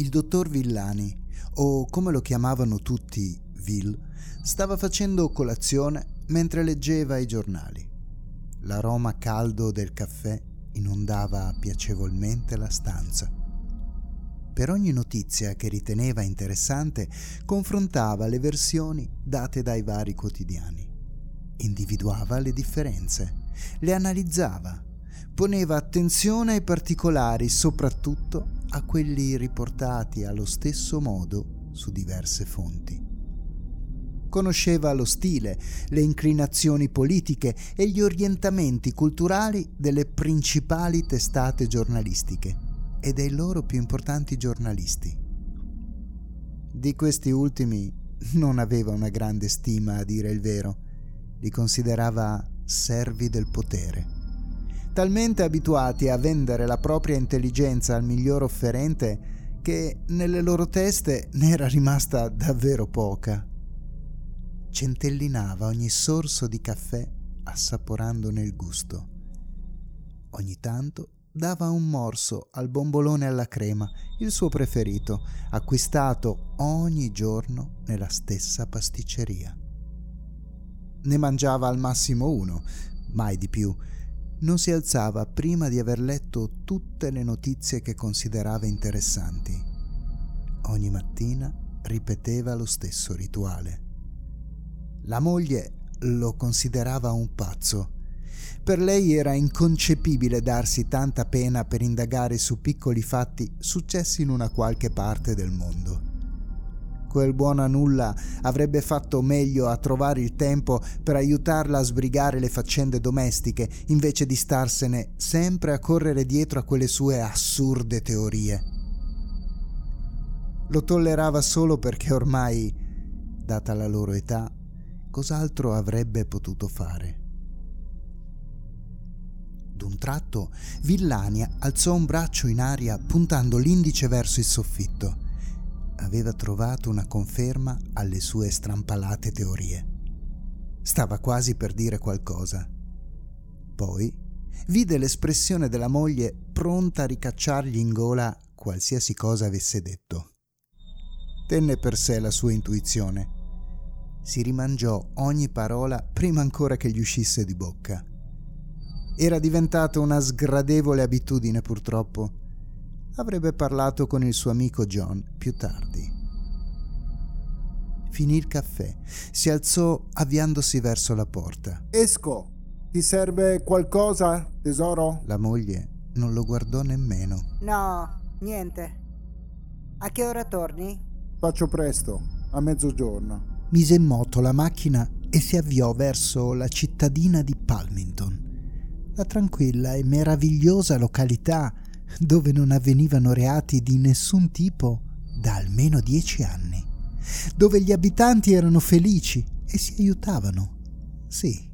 Il dottor Villani, o come lo chiamavano tutti Will, stava facendo colazione mentre leggeva i giornali. L'aroma caldo del caffè inondava piacevolmente la stanza. Per ogni notizia che riteneva interessante, confrontava le versioni date dai vari quotidiani. Individuava le differenze, le analizzava, poneva attenzione ai particolari, soprattutto a quelli riportati allo stesso modo su diverse fonti. Conosceva lo stile, le inclinazioni politiche e gli orientamenti culturali delle principali testate giornalistiche e dei loro più importanti giornalisti. Di questi ultimi non aveva una grande stima, a dire il vero, li considerava servi del potere. Talmente abituati a vendere la propria intelligenza al miglior offerente che nelle loro teste ne era rimasta davvero poca. Centellinava ogni sorso di caffè assaporandone il gusto. Ogni tanto dava un morso al bombolone alla crema, il suo preferito, acquistato ogni giorno nella stessa pasticceria. Ne mangiava al massimo uno, mai di più. Non si alzava prima di aver letto tutte le notizie che considerava interessanti. Ogni mattina ripeteva lo stesso rituale. La moglie lo considerava un pazzo per lei era inconcepibile darsi tanta pena per indagare su piccoli fatti successi in una qualche parte del mondo. Quel buono a nulla avrebbe fatto meglio a trovare il tempo per aiutarla a sbrigare le faccende domestiche, invece di starsene sempre a correre dietro a quelle sue assurde teorie. Lo tollerava solo perché ormai, data la loro età, cos'altro avrebbe potuto fare? D'un tratto Villania alzò un braccio in aria puntando l'indice verso il soffitto. Aveva trovato una conferma alle sue strampalate teorie. Stava quasi per dire qualcosa. Poi vide l'espressione della moglie pronta a ricacciargli in gola qualsiasi cosa avesse detto. Tenne per sé la sua intuizione. Si rimangiò ogni parola prima ancora che gli uscisse di bocca era diventata una sgradevole abitudine purtroppo. Avrebbe parlato con il suo amico John più tardi. Finì il caffè, si alzò avviandosi verso la porta. Esco. Ti serve qualcosa, tesoro? La moglie non lo guardò nemmeno. No, niente. A che ora torni? Faccio presto, a mezzogiorno. Mise in moto la macchina e si avviò verso la cittadina di Palmington la tranquilla e meravigliosa località dove non avvenivano reati di nessun tipo da almeno dieci anni, dove gli abitanti erano felici e si aiutavano. Sì,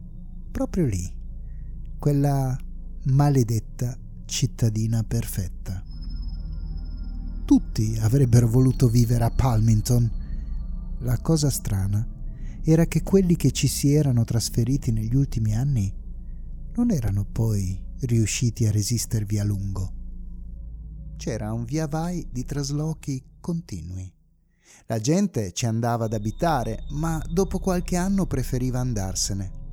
proprio lì, quella maledetta cittadina perfetta. Tutti avrebbero voluto vivere a Palmington. La cosa strana era che quelli che ci si erano trasferiti negli ultimi anni non erano poi riusciti a resistervi a lungo. C'era un via vai di traslochi continui. La gente ci andava ad abitare, ma dopo qualche anno preferiva andarsene.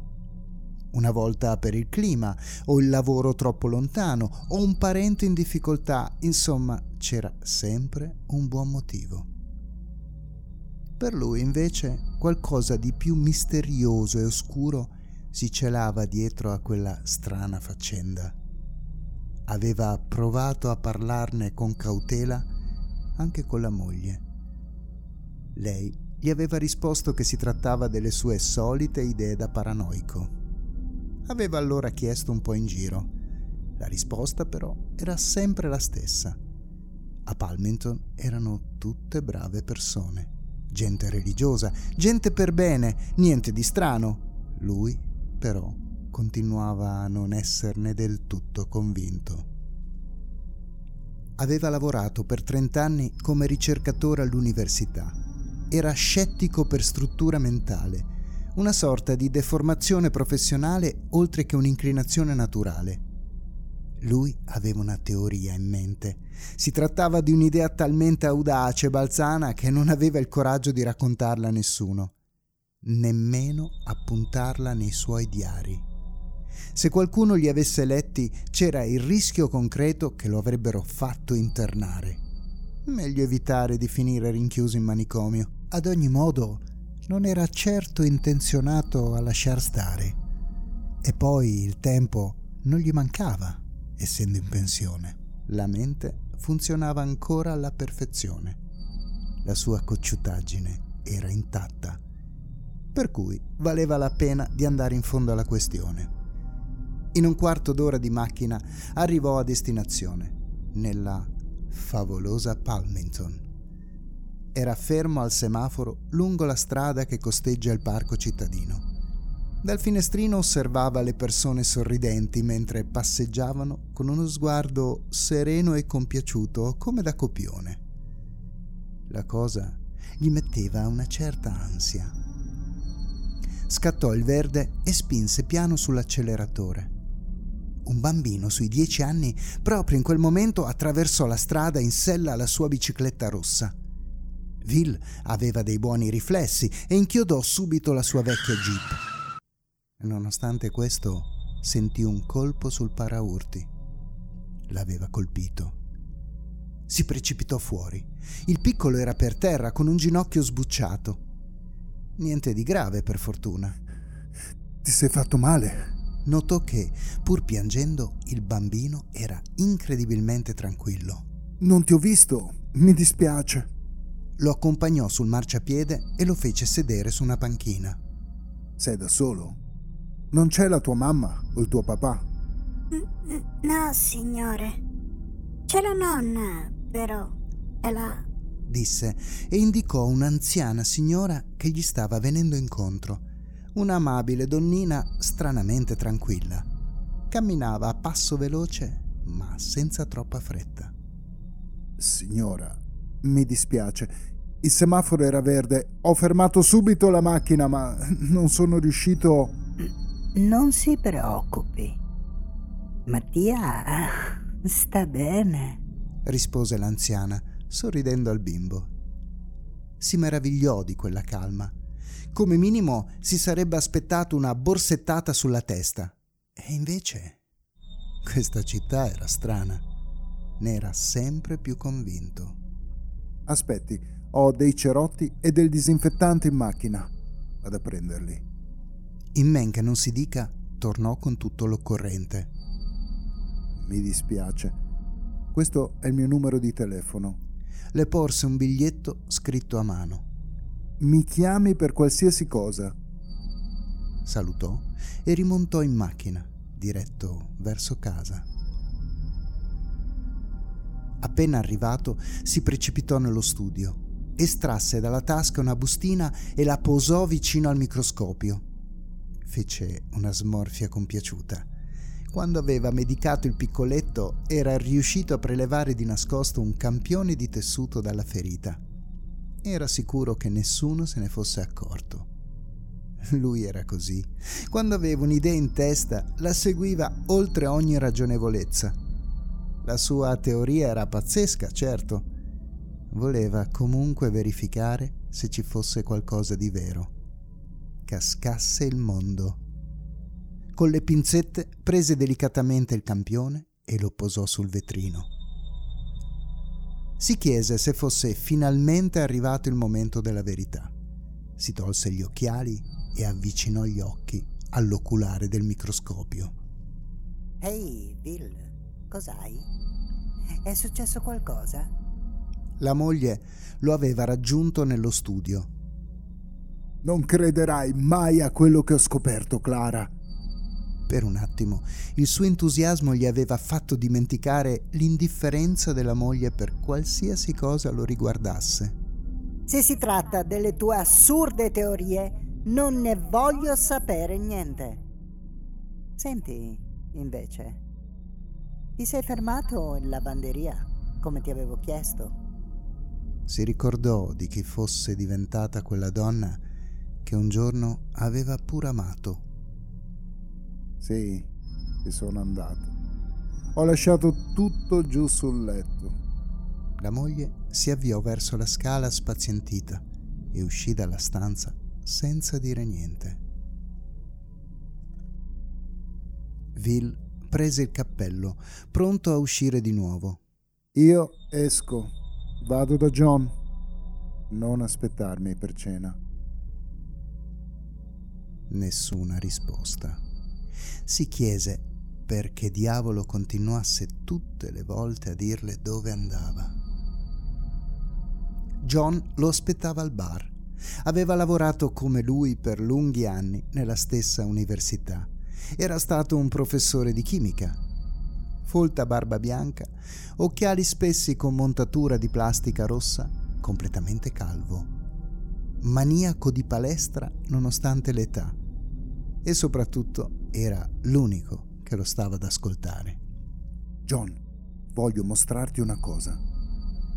Una volta per il clima, o il lavoro troppo lontano, o un parente in difficoltà, insomma c'era sempre un buon motivo. Per lui invece qualcosa di più misterioso e oscuro si celava dietro a quella strana faccenda. Aveva provato a parlarne con cautela anche con la moglie. Lei gli aveva risposto che si trattava delle sue solite idee da paranoico. Aveva allora chiesto un po' in giro. La risposta però era sempre la stessa. A Palmington erano tutte brave persone, gente religiosa, gente per bene, niente di strano. Lui però continuava a non esserne del tutto convinto. Aveva lavorato per 30 anni come ricercatore all'università. Era scettico per struttura mentale, una sorta di deformazione professionale oltre che un'inclinazione naturale. Lui aveva una teoria in mente. Si trattava di un'idea talmente audace e balzana che non aveva il coraggio di raccontarla a nessuno, nemmeno appuntarla nei suoi diari. Se qualcuno li avesse letti, c'era il rischio concreto che lo avrebbero fatto internare. Meglio evitare di finire rinchiuso in manicomio. Ad ogni modo, non era certo intenzionato a lasciar stare. E poi il tempo non gli mancava essendo in pensione. La mente funzionava ancora alla perfezione. La sua cocciutaggine era intatta, per cui valeva la pena di andare in fondo alla questione. In un quarto d'ora di macchina arrivò a destinazione, nella favolosa Palmington. Era fermo al semaforo lungo la strada che costeggia il parco cittadino. Dal finestrino osservava le persone sorridenti mentre passeggiavano con uno sguardo sereno e compiaciuto come da copione. La cosa gli metteva una certa ansia. Scattò il verde e spinse piano sull'acceleratore. Un bambino sui dieci anni proprio in quel momento attraversò la strada in sella alla sua bicicletta rossa. Will aveva dei buoni riflessi e inchiodò subito la sua vecchia jeep. Nonostante questo, sentì un colpo sul paraurti. L'aveva colpito. Si precipitò fuori. Il piccolo era per terra con un ginocchio sbucciato. Niente di grave, per fortuna. Ti sei fatto male? Notò che, pur piangendo, il bambino era incredibilmente tranquillo. Non ti ho visto, mi dispiace. Lo accompagnò sul marciapiede e lo fece sedere su una panchina. Sei da solo? Non c'è la tua mamma o il tuo papà? No, signore. C'è la nonna, però. È là. disse e indicò un'anziana signora che gli stava venendo incontro. Un'amabile donnina stranamente tranquilla. Camminava a passo veloce, ma senza troppa fretta. Signora, mi dispiace. Il semaforo era verde. Ho fermato subito la macchina, ma non sono riuscito non si preoccupi. Mattia sta bene, rispose l'anziana, sorridendo al bimbo. Si meravigliò di quella calma. Come minimo si sarebbe aspettato una borsettata sulla testa. E invece questa città era strana. Ne era sempre più convinto. Aspetti, ho dei cerotti e del disinfettante in macchina. Vado a prenderli. In men che non si dica, tornò con tutto l'occorrente. Mi dispiace. Questo è il mio numero di telefono. Le porse un biglietto scritto a mano. Mi chiami per qualsiasi cosa. Salutò e rimontò in macchina, diretto verso casa. Appena arrivato, si precipitò nello studio, estrasse dalla tasca una bustina e la posò vicino al microscopio fece una smorfia compiaciuta. Quando aveva medicato il piccoletto era riuscito a prelevare di nascosto un campione di tessuto dalla ferita. Era sicuro che nessuno se ne fosse accorto. Lui era così. Quando aveva un'idea in testa, la seguiva oltre ogni ragionevolezza. La sua teoria era pazzesca, certo. Voleva comunque verificare se ci fosse qualcosa di vero cascasse il mondo. Con le pinzette prese delicatamente il campione e lo posò sul vetrino. Si chiese se fosse finalmente arrivato il momento della verità. Si tolse gli occhiali e avvicinò gli occhi all'oculare del microscopio. Ehi, Bill, cos'hai? È successo qualcosa? La moglie lo aveva raggiunto nello studio non crederai mai a quello che ho scoperto, Clara. Per un attimo il suo entusiasmo gli aveva fatto dimenticare l'indifferenza della moglie per qualsiasi cosa lo riguardasse. Se si tratta delle tue assurde teorie, non ne voglio sapere niente. Senti, invece, ti sei fermato in lavanderia, come ti avevo chiesto? Si ricordò di chi fosse diventata quella donna che un giorno aveva pur amato. Sì, ci sono andato. Ho lasciato tutto giù sul letto. La moglie si avviò verso la scala spazientita e uscì dalla stanza senza dire niente. Will prese il cappello, pronto a uscire di nuovo. Io esco. Vado da John. Non aspettarmi per cena. Nessuna risposta. Si chiese perché diavolo continuasse tutte le volte a dirle dove andava. John lo aspettava al bar. Aveva lavorato come lui per lunghi anni nella stessa università. Era stato un professore di chimica. Folta barba bianca, occhiali spessi con montatura di plastica rossa, completamente calvo. Maniaco di palestra nonostante l'età. E soprattutto era l'unico che lo stava ad ascoltare. John, voglio mostrarti una cosa.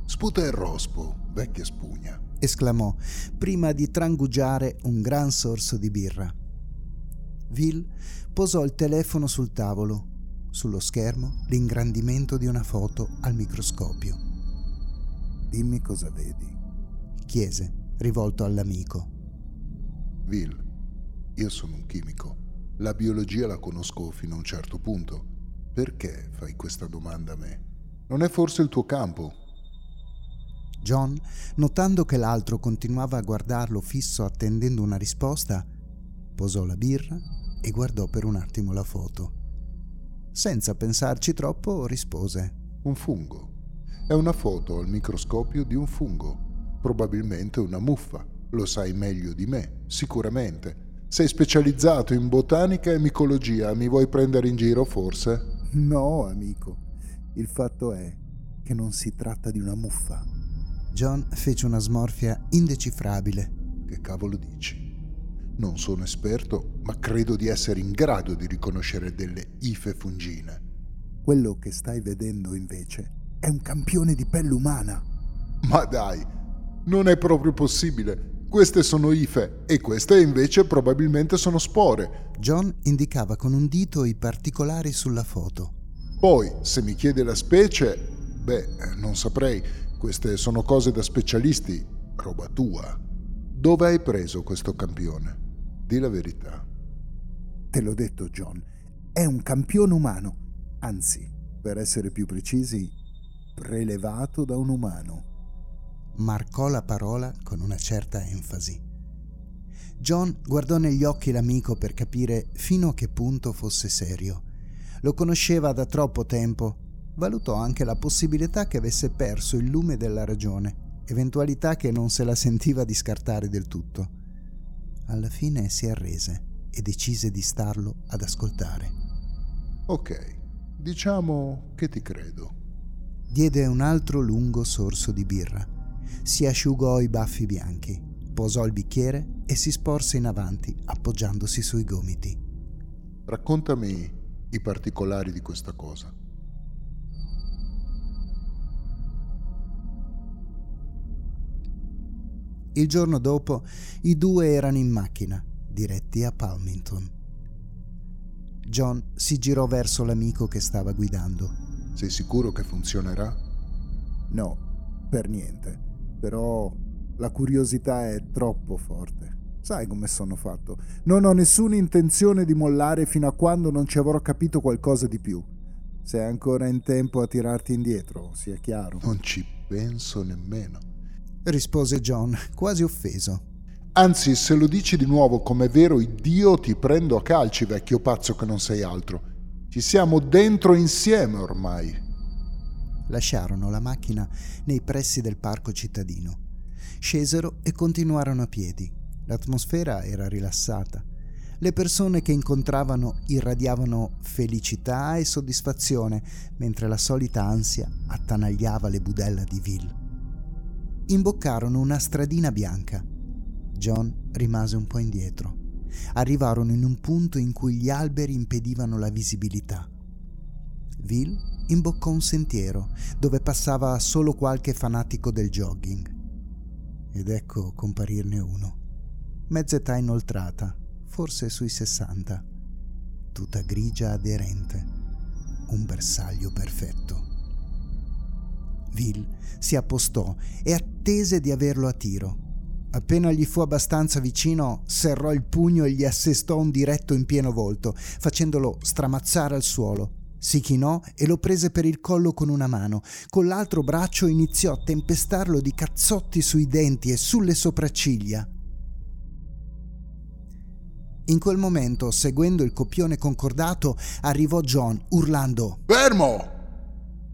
Sputa il rospo, vecchia spugna, esclamò, prima di trangugiare un gran sorso di birra. Will posò il telefono sul tavolo, sullo schermo l'ingrandimento di una foto al microscopio. Dimmi cosa vedi, chiese, rivolto all'amico. Will, io sono un chimico. La biologia la conosco fino a un certo punto. Perché fai questa domanda a me? Non è forse il tuo campo? John, notando che l'altro continuava a guardarlo fisso attendendo una risposta, posò la birra e guardò per un attimo la foto. Senza pensarci troppo rispose. Un fungo. È una foto al microscopio di un fungo. Probabilmente una muffa. Lo sai meglio di me, sicuramente. Sei specializzato in botanica e micologia, mi vuoi prendere in giro forse? No, amico. Il fatto è che non si tratta di una muffa. John fece una smorfia indecifrabile. Che cavolo dici? Non sono esperto, ma credo di essere in grado di riconoscere delle ife fungine. Quello che stai vedendo invece è un campione di pelle umana. Ma dai, non è proprio possibile. Queste sono ife e queste invece probabilmente sono spore. John indicava con un dito i particolari sulla foto. Poi, se mi chiede la specie, beh, non saprei. Queste sono cose da specialisti, roba tua. Dove hai preso questo campione? Di la verità. Te l'ho detto, John. È un campione umano. Anzi, per essere più precisi, prelevato da un umano. Marcò la parola con una certa enfasi. John guardò negli occhi l'amico per capire fino a che punto fosse serio. Lo conosceva da troppo tempo valutò anche la possibilità che avesse perso il lume della ragione, eventualità che non se la sentiva di scartare del tutto. Alla fine si arrese e decise di starlo ad ascoltare. Ok, diciamo che ti credo. Diede un altro lungo sorso di birra. Si asciugò i baffi bianchi, posò il bicchiere e si sporse in avanti appoggiandosi sui gomiti. Raccontami i particolari di questa cosa. Il giorno dopo i due erano in macchina, diretti a Palmington. John si girò verso l'amico che stava guidando. Sei sicuro che funzionerà? No, per niente. Però la curiosità è troppo forte. Sai come sono fatto. Non ho nessuna intenzione di mollare fino a quando non ci avrò capito qualcosa di più. Sei ancora in tempo a tirarti indietro, sia chiaro. Non ci penso nemmeno rispose John, quasi offeso. Anzi, se lo dici di nuovo come vero Dio, ti prendo a calci, vecchio pazzo che non sei altro. Ci siamo dentro insieme ormai. Lasciarono la macchina nei pressi del parco cittadino. Scesero e continuarono a piedi. L'atmosfera era rilassata. Le persone che incontravano irradiavano felicità e soddisfazione, mentre la solita ansia attanagliava le budella di Ville imboccarono una stradina bianca. John rimase un po' indietro. Arrivarono in un punto in cui gli alberi impedivano la visibilità. Will imboccò un sentiero dove passava solo qualche fanatico del jogging. Ed ecco comparirne uno. Mezza età inoltrata, forse sui 60, tuta grigia aderente. un bersaglio perfetto. Will si appostò e attese di averlo a tiro. Appena gli fu abbastanza vicino, serrò il pugno e gli assestò un diretto in pieno volto, facendolo stramazzare al suolo. Si chinò e lo prese per il collo con una mano. Con l'altro braccio iniziò a tempestarlo di cazzotti sui denti e sulle sopracciglia. In quel momento, seguendo il copione concordato, arrivò John urlando Fermo!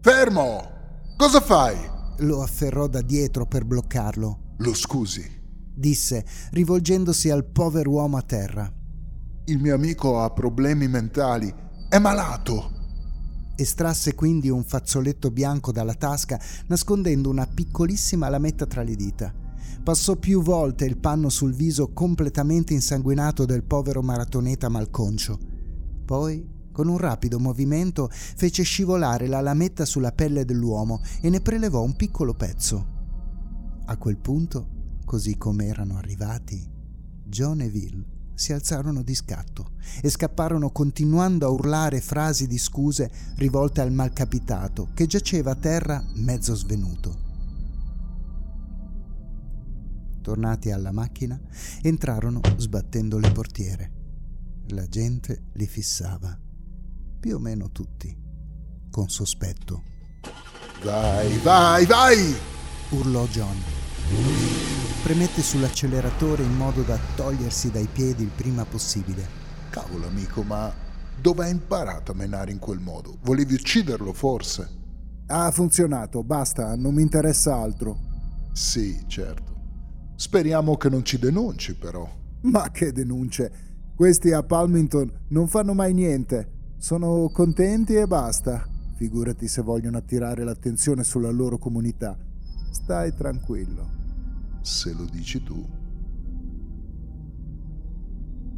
Fermo! Cosa fai? Lo afferrò da dietro per bloccarlo. Lo scusi. Disse, rivolgendosi al povero uomo a terra. Il mio amico ha problemi mentali. È malato. Estrasse quindi un fazzoletto bianco dalla tasca, nascondendo una piccolissima lametta tra le dita. Passò più volte il panno sul viso completamente insanguinato del povero maratoneta malconcio. Poi, con un rapido movimento, fece scivolare la lametta sulla pelle dell'uomo e ne prelevò un piccolo pezzo. A quel punto, così come erano arrivati, John e Will si alzarono di scatto e scapparono continuando a urlare frasi di scuse rivolte al malcapitato che giaceva a terra mezzo svenuto. Tornati alla macchina, entrarono sbattendo le portiere. La gente li fissava, più o meno tutti, con sospetto. Vai, vai, vai! urlò John. Premette sull'acceleratore in modo da togliersi dai piedi il prima possibile. Cavolo amico, ma dove hai imparato a menare in quel modo? Volevi ucciderlo forse? Ha funzionato, basta, non mi interessa altro. Sì, certo. Speriamo che non ci denunci, però. Ma che denunce? Questi a Palmington non fanno mai niente. Sono contenti e basta. Figurati se vogliono attirare l'attenzione sulla loro comunità. Stai tranquillo. Se lo dici tu.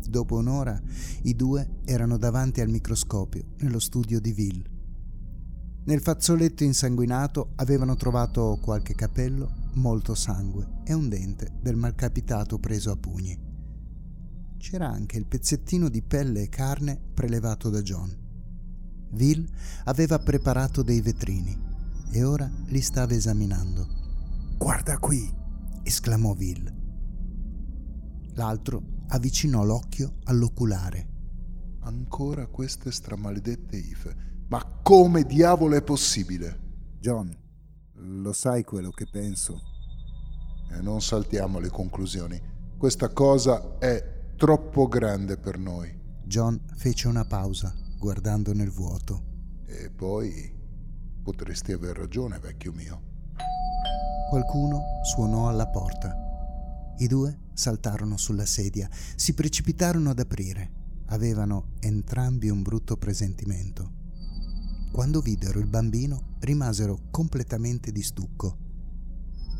Dopo un'ora i due erano davanti al microscopio nello studio di Ville. Nel fazzoletto insanguinato avevano trovato qualche capello, molto sangue e un dente del malcapitato preso a pugni. C'era anche il pezzettino di pelle e carne prelevato da John. Will aveva preparato dei vetrini e ora li stava esaminando. Guarda qui! Esclamò Will. L'altro avvicinò l'occhio all'oculare. Ancora queste stramaledette ife. Ma come diavolo è possibile? John, lo sai quello che penso. E non saltiamo le conclusioni. Questa cosa è troppo grande per noi. John fece una pausa, guardando nel vuoto. E poi potresti aver ragione, vecchio mio. Qualcuno suonò alla porta. I due saltarono sulla sedia, si precipitarono ad aprire. Avevano entrambi un brutto presentimento. Quando videro il bambino rimasero completamente di stucco.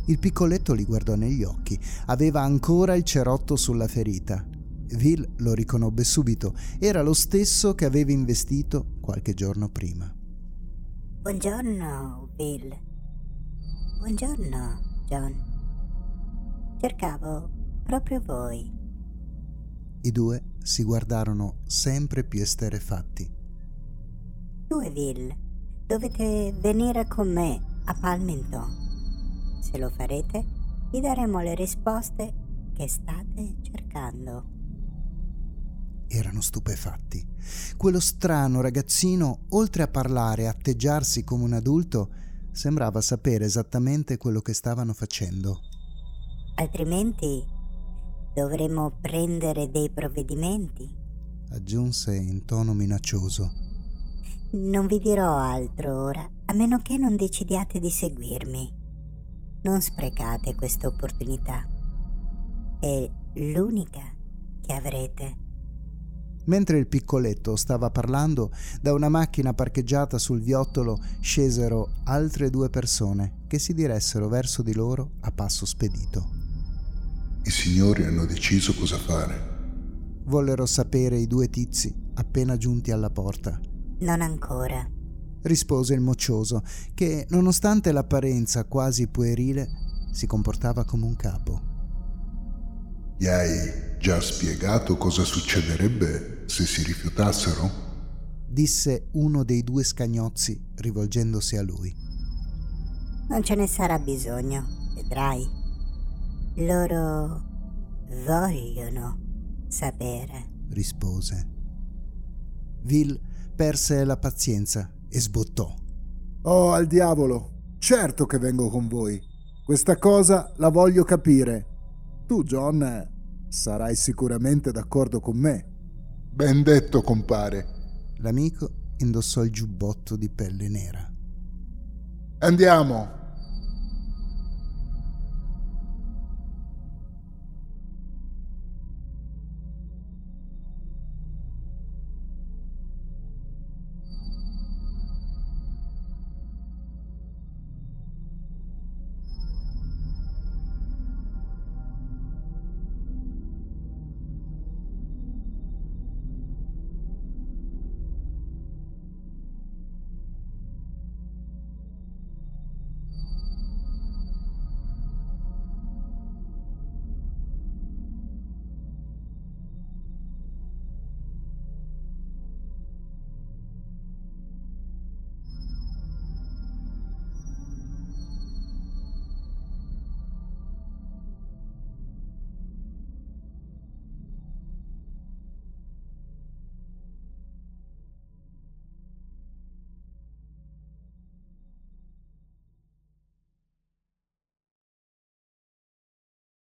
Il piccoletto li guardò negli occhi, aveva ancora il cerotto sulla ferita. Will lo riconobbe subito, era lo stesso che aveva investito qualche giorno prima. Buongiorno, Will. Buongiorno, John. Cercavo proprio voi. I due si guardarono sempre più esterefatti. Tu e Will dovete venire con me a Palmington. Se lo farete, vi daremo le risposte che state cercando. Erano stupefatti. Quello strano ragazzino, oltre a parlare e atteggiarsi come un adulto, sembrava sapere esattamente quello che stavano facendo. Altrimenti dovremo prendere dei provvedimenti, aggiunse in tono minaccioso. Non vi dirò altro ora, a meno che non decidiate di seguirmi. Non sprecate questa opportunità. È l'unica che avrete. Mentre il piccoletto stava parlando, da una macchina parcheggiata sul viottolo scesero altre due persone che si diressero verso di loro a passo spedito. I signori hanno deciso cosa fare. Vollero sapere i due tizi appena giunti alla porta. Non ancora, rispose il moccioso, che, nonostante l'apparenza quasi puerile, si comportava come un capo. Gli hai già spiegato cosa succederebbe se si rifiutassero? disse uno dei due scagnozzi rivolgendosi a lui. Non ce ne sarà bisogno, vedrai. Loro vogliono sapere, rispose. Vil perse la pazienza e sbottò. Oh, al diavolo! Certo che vengo con voi. Questa cosa la voglio capire. Tu, John, sarai sicuramente d'accordo con me. Ben detto, compare. L'amico indossò il giubbotto di pelle nera. Andiamo.